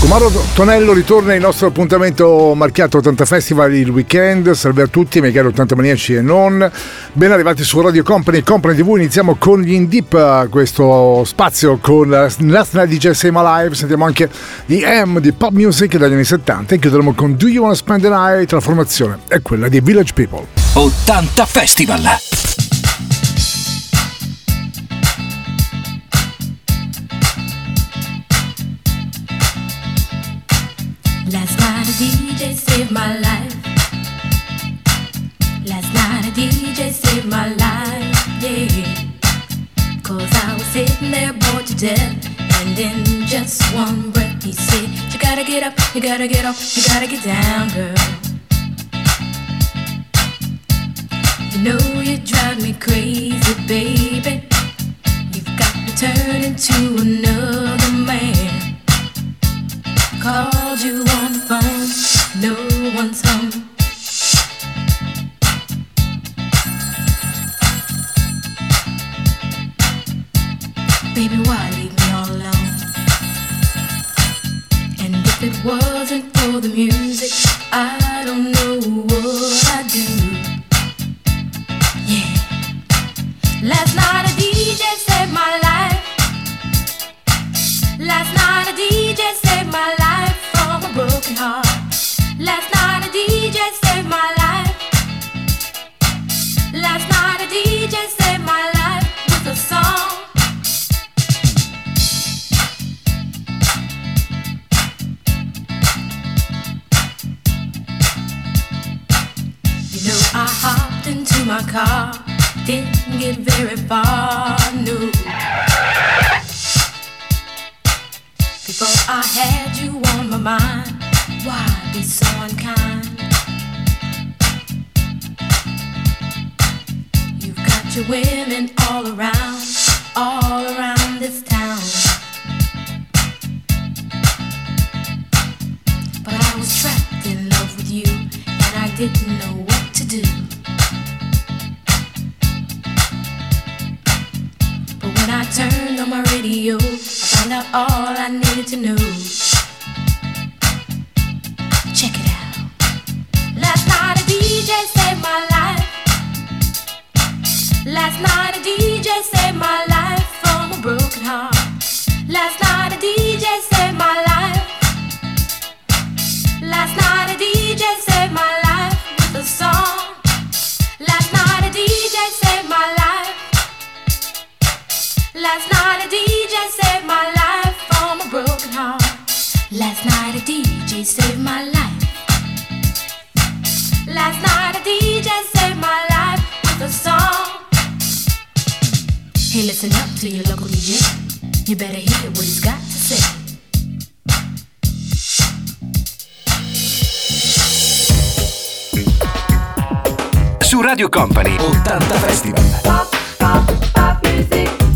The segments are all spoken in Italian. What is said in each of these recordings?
Con Mauro Tonello ritorna il nostro appuntamento marchiato 80 Festival il weekend. Salve a tutti, miei cari 80 maniaci e non. Ben arrivati su Radio Company, Company TV. Iniziamo con gli In Deep, questo spazio con Night DJ Same Alive. Sentiamo anche di M di pop music dagli anni 70 e chiuderemo con Do You Wanna Spend the Night? La formazione è quella di Village People. 80 Festival. DJ saved my life. Last night a DJ saved my life, yeah. Cause I was sitting there bored to death. And in just one breath he said, You gotta get up, you gotta get off, you gotta get down, girl. You know you drive me crazy, baby. You've got me turning to another man. Called didn't know what to do. But when I turned on my radio, I found out all I needed to know. DJ saved my life. Last night a DJ saved my life with a song. Hey, listen up to your local DJ. You better hear what he's got to say. Su Radio Company 80 Festival. Get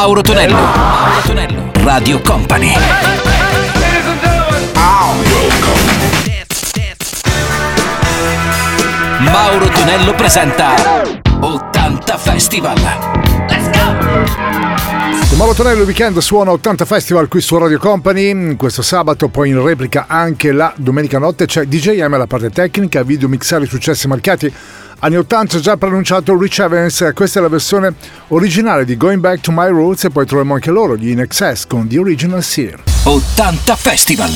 Mauro Tonello. Mauro Tonello. Radio Company. Mauro Tonello presenta 80 Festival. Let's go! Con Mauro Tonello weekend suona 80 Festival qui su Radio Company, questo sabato poi in replica anche la domenica notte c'è DJ M alla parte tecnica, video mixare i successi marcati Anni 80 già pronunciato Rich Evans, questa è la versione originale di Going Back to My Roots e poi troviamo anche loro, gli In Excess con The Original Seer. 80 Festival!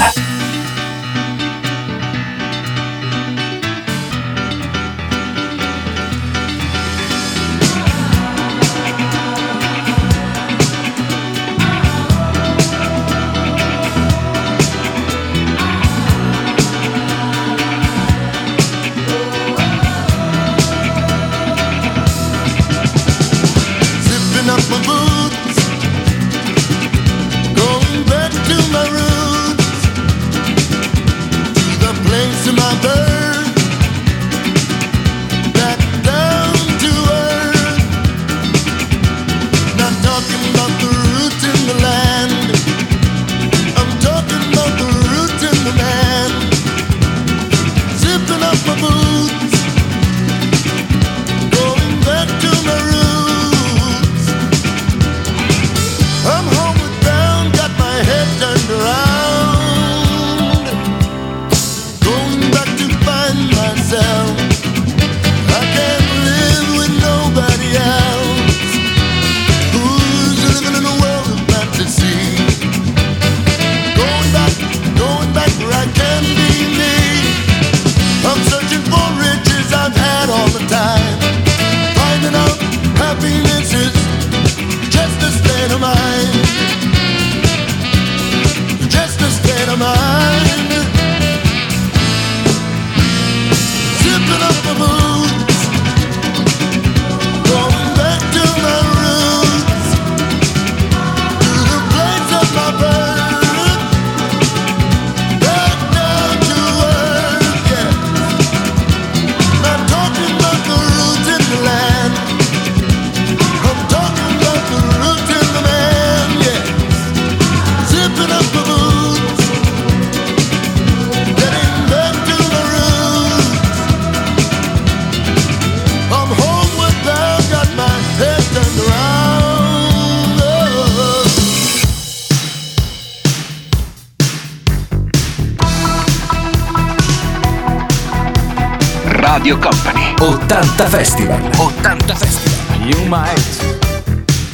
Radio Company. 80 Festival. 80 Festival. You might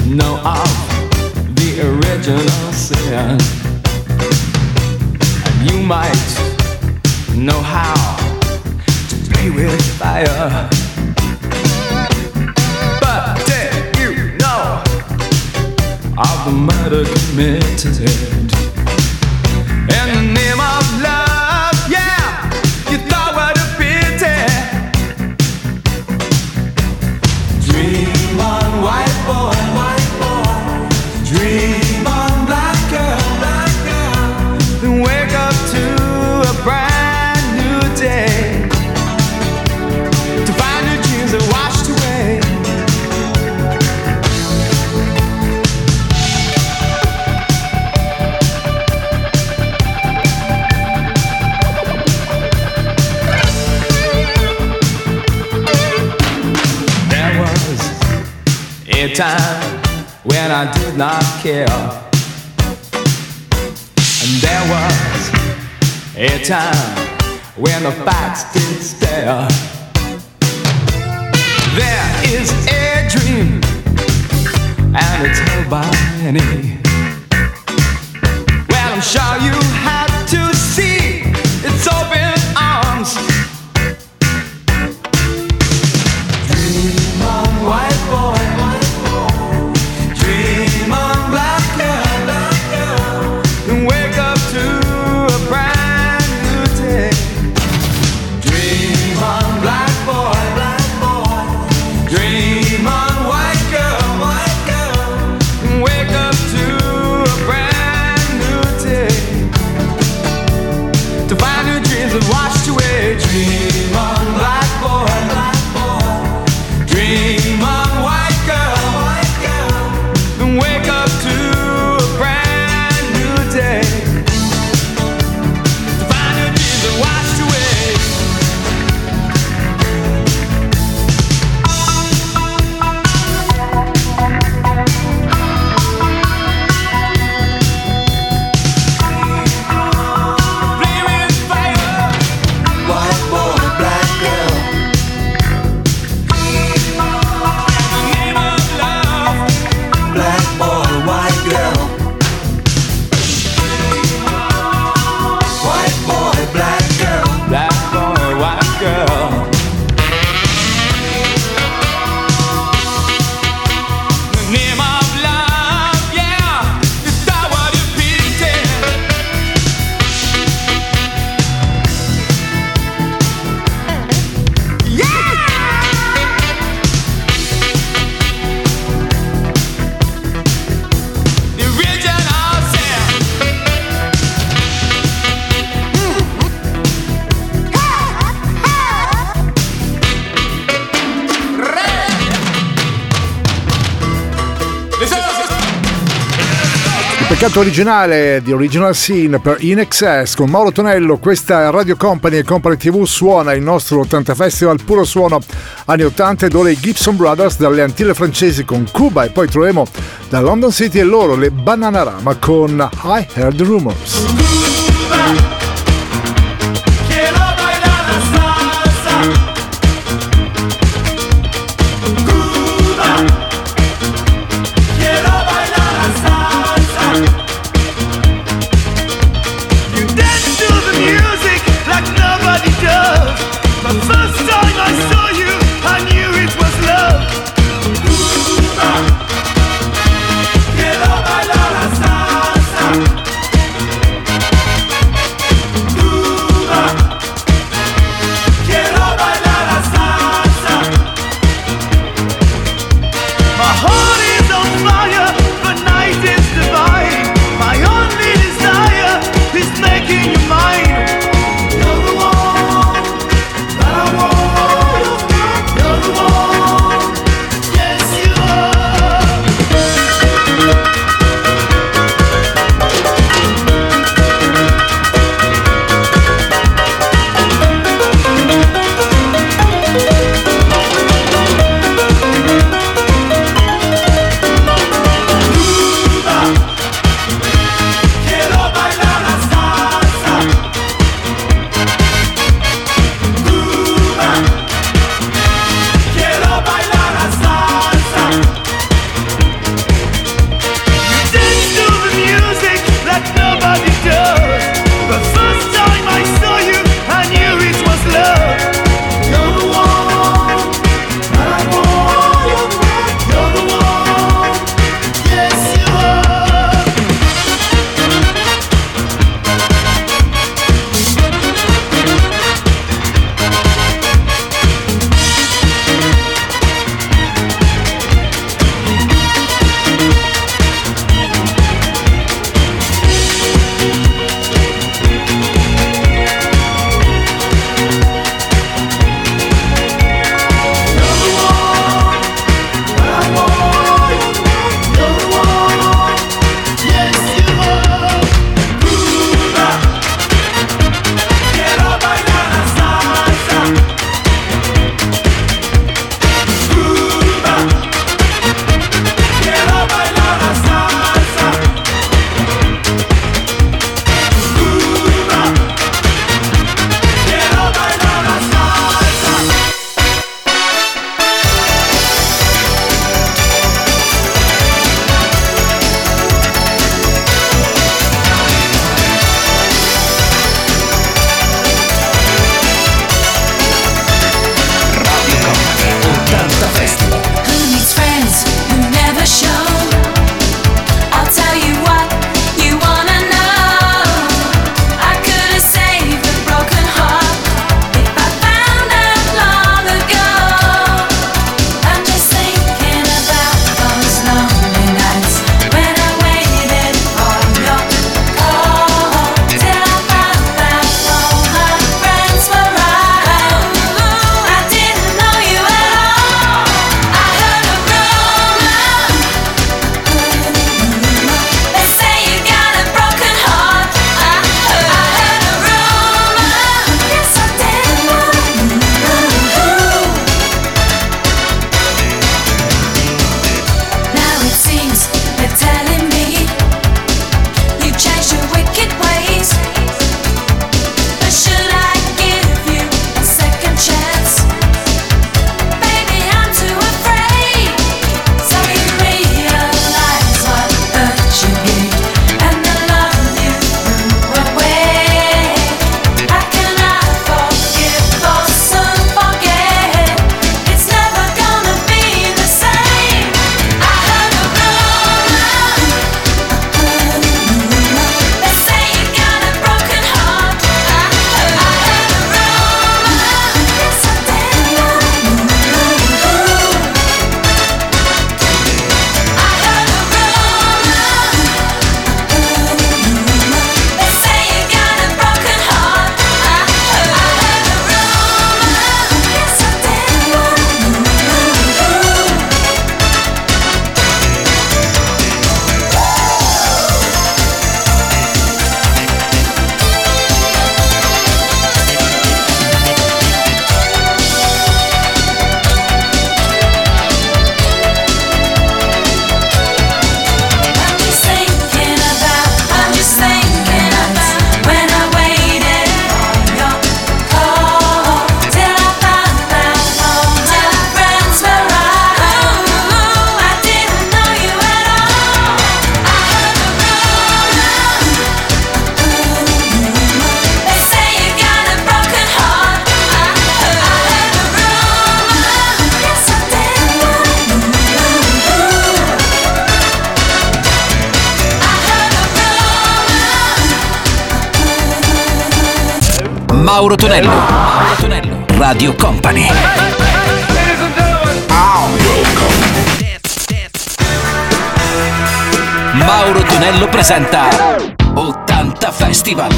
know of the original sin. And you might know how to play with fire. But did you know of the murder committed? When I did not care. And there was a time when the facts did stare. There is a dream, and it's held by many. Well, I'm sure you had to see Peccato originale di Original Scene per In Excess con Mauro Tonello, questa Radio Company e Company TV suona il nostro 80 Festival puro suono anni 80 ed ora i Gibson Brothers dalle Antille francesi con Cuba e poi troveremo da London City e loro le Bananarama con I Heard Rumors. Mauro Tonello. Mauro Tonello. Radio Company. Mauro Tonello presenta 80 Festival.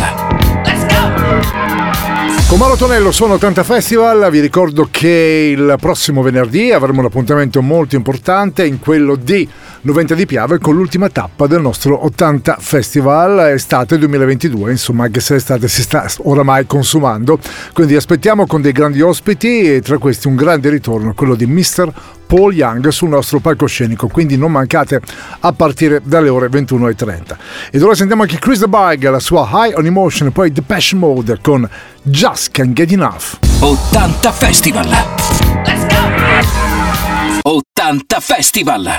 Con Mauro Tonello sono 80 Festival, vi ricordo che il prossimo venerdì avremo un appuntamento molto importante in quello di 90 di Piave con l'ultima tappa del nostro 80 Festival estate 2022, insomma anche se l'estate si sta oramai consumando, quindi aspettiamo con dei grandi ospiti e tra questi un grande ritorno, quello di Mr. Paul Young sul nostro palcoscenico, quindi non mancate a partire dalle ore 21.30. Ed ora sentiamo anche Chris the Bug, la sua High on Emotion e poi Depeche Mode con Just Can't Get Enough. 80 Festival. 80 Festival.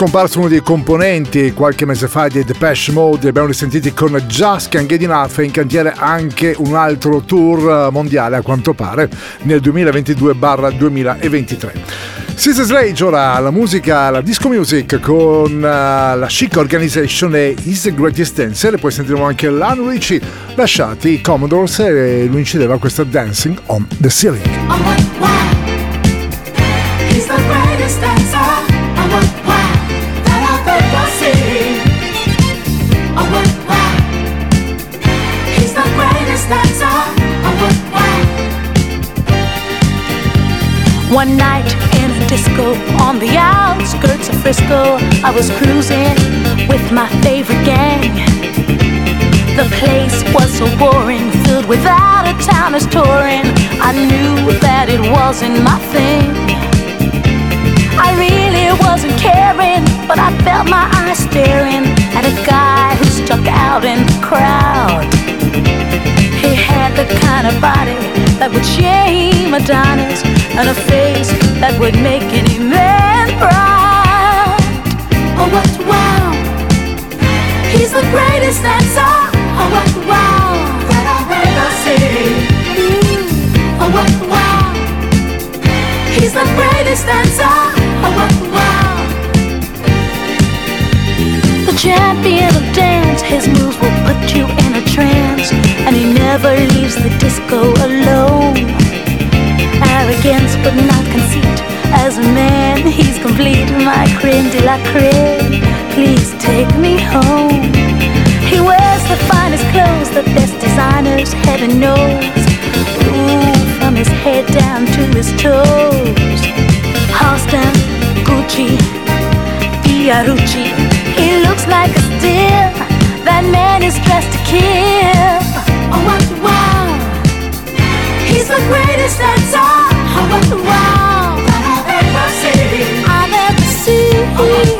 Scomparso uno dei componenti qualche mese fa di Depeche Mode, li abbiamo risentiti con Just Can't Get Enough e in cantiere anche un altro tour mondiale a quanto pare nel 2022-2023. Sister Slade ora la musica, la disco music con eh, la Chic Organization e Is the Greatest Dancer e poi sentiremo anche Lionel Richie lasciati i Commodores e lui incideva questa Dancing on the Ceiling. One night in a disco on the outskirts of Frisco, I was cruising with my favorite gang. The place was so boring, filled with out of towners touring. I knew that it wasn't my thing. I really wasn't caring, but I felt my eyes staring at a guy who stuck out in the crowd. He had the kind of body that would shame Adonis and a face that would make any man proud. Oh, what, wow? He's the greatest dancer. Oh, what, wow? That I've ever seen. Mm. Oh, what, wow? He's the greatest dancer. Oh, what, wow? The champion de la creme. Please take me home. He wears the finest clothes, the best designers, heaven knows. Ooh, from his head down to his toes. Halston, Gucci, Fiorucci. He looks like a steal. That man is dressed to kill. Oh, what, wow? He's the greatest dancer. Oh, what, wow? Oh,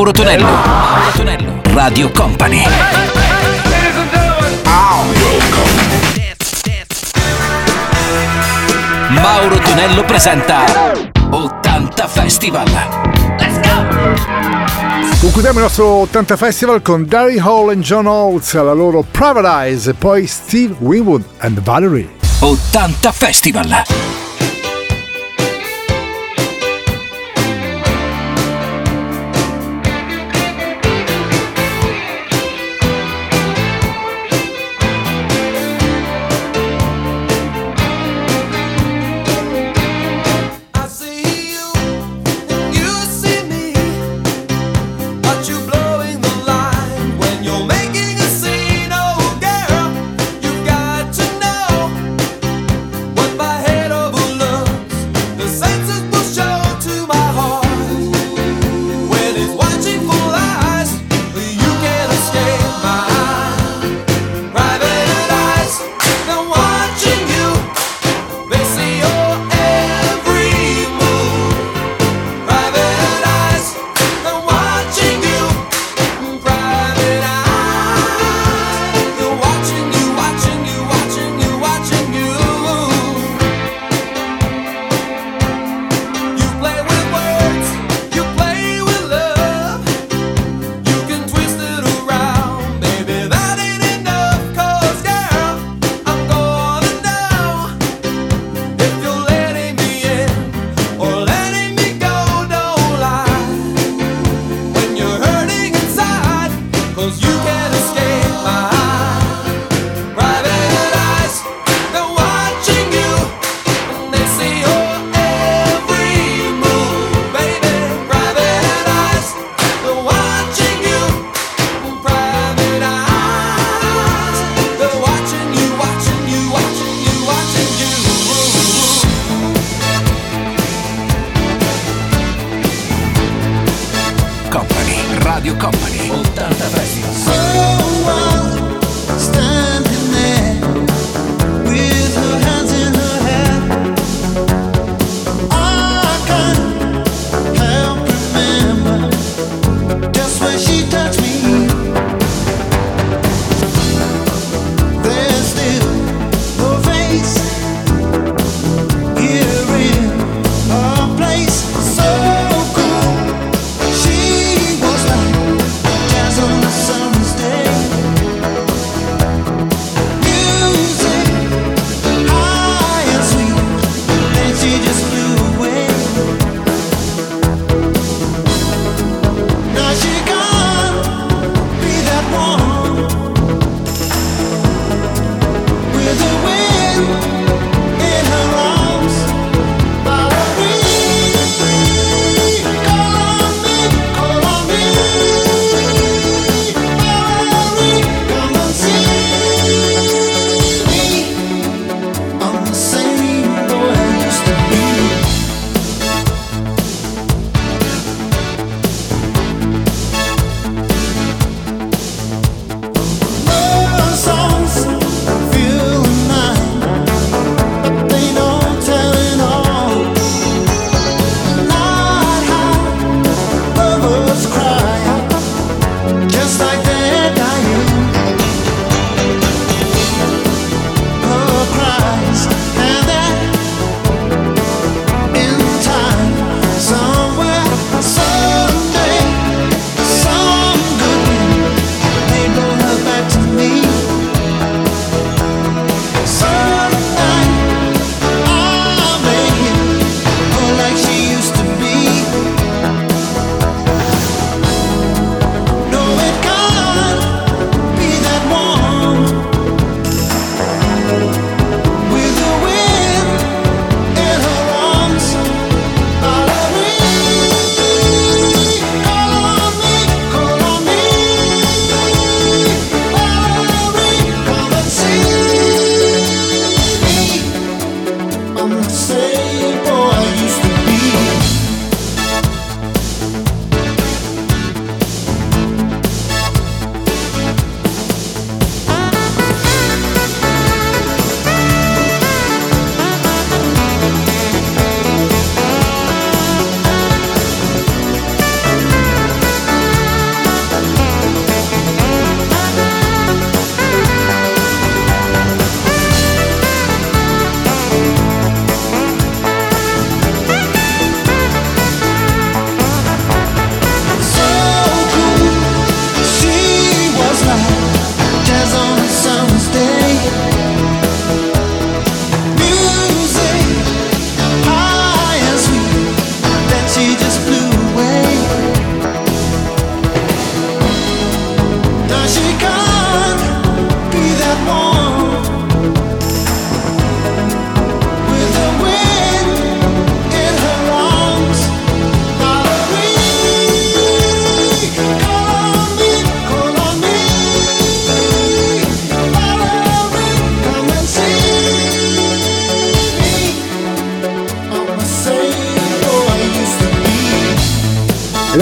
Mauro Tonello. Mauro Tonello. Radio Company. Mauro Tonello presenta 80 Festival. Concludiamo il nostro 80 Festival con Darry Hall e John Oates alla loro Private Eyes e poi Steve Winwood and Valerie. 80 Festival.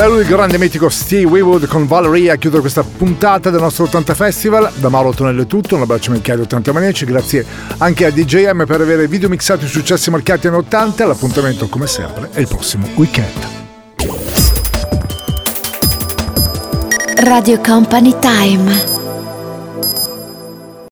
Lui il grande mitico Steve Weewood con Valerie a chiudere questa puntata del nostro 80 Festival. Da Mauro Tonello è tutto, un abbraccio minchiato 80 maniaci, grazie anche a DJM per aver video mixato i successi marcati anni 80. L'appuntamento come sempre è il prossimo weekend. Radio Company Time.